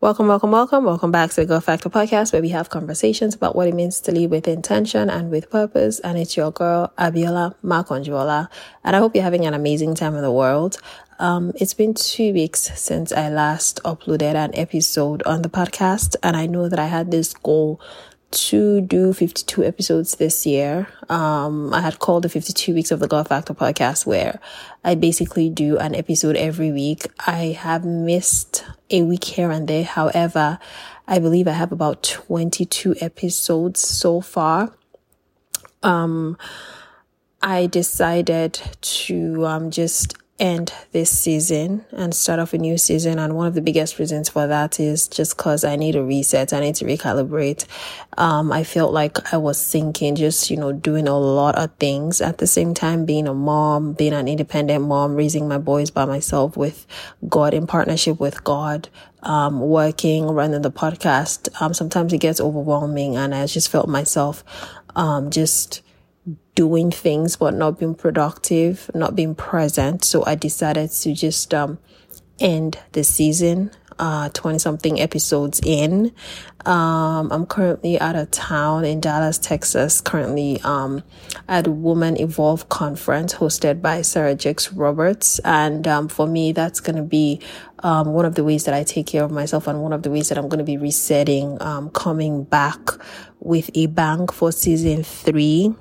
Welcome, welcome, welcome. Welcome back to the God Factor podcast where we have conversations about what it means to live with intention and with purpose. And it's your girl, Abiola Makanjuola. And I hope you're having an amazing time in the world. Um, it's been two weeks since I last uploaded an episode on the podcast. And I know that I had this goal to do 52 episodes this year. Um, I had called the 52 weeks of the God Factor podcast where I basically do an episode every week. I have missed a week here and there. However, I believe I have about 22 episodes so far. Um, I decided to, um, just end this season and start off a new season. And one of the biggest reasons for that is just cause I need a reset. I need to recalibrate. Um, I felt like I was sinking, just, you know, doing a lot of things at the same time, being a mom, being an independent mom, raising my boys by myself with God in partnership with God. Um, working, running the podcast. Um, sometimes it gets overwhelming and I just felt myself, um, just, doing things but not being productive, not being present. So I decided to just um, end the season, uh, 20 something episodes in. Um, I'm currently out of town in Dallas, Texas, currently um, at Woman Evolve conference hosted by Sarah Jakes Roberts. And um, for me, that's going to be um, one of the ways that I take care of myself and one of the ways that I'm going to be resetting, um, coming back with a bank for season three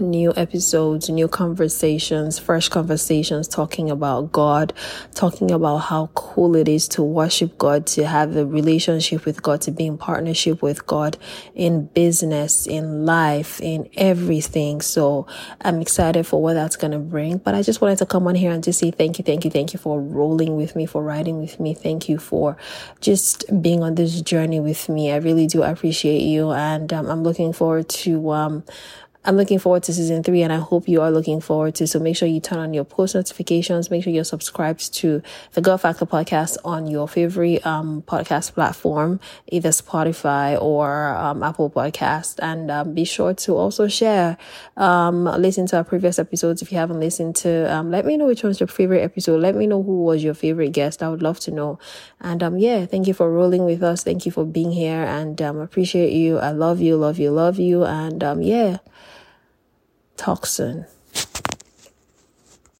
new episodes, new conversations, fresh conversations talking about God, talking about how cool it is to worship God, to have a relationship with God, to be in partnership with God in business, in life, in everything. So I'm excited for what that's going to bring. But I just wanted to come on here and just say thank you, thank you, thank you for rolling with me, for riding with me. Thank you for just being on this journey with me. I really do appreciate you. And um, I'm looking forward to, um, I'm looking forward to season three and I hope you are looking forward to. So make sure you turn on your post notifications. Make sure you're subscribed to the God Factor podcast on your favorite, um, podcast platform, either Spotify or, um, Apple podcast. And, um, be sure to also share, um, listen to our previous episodes. If you haven't listened to, um, let me know which one's your favorite episode. Let me know who was your favorite guest. I would love to know. And, um, yeah, thank you for rolling with us. Thank you for being here and, um, appreciate you. I love you, love you, love you. And, um, yeah. Soon.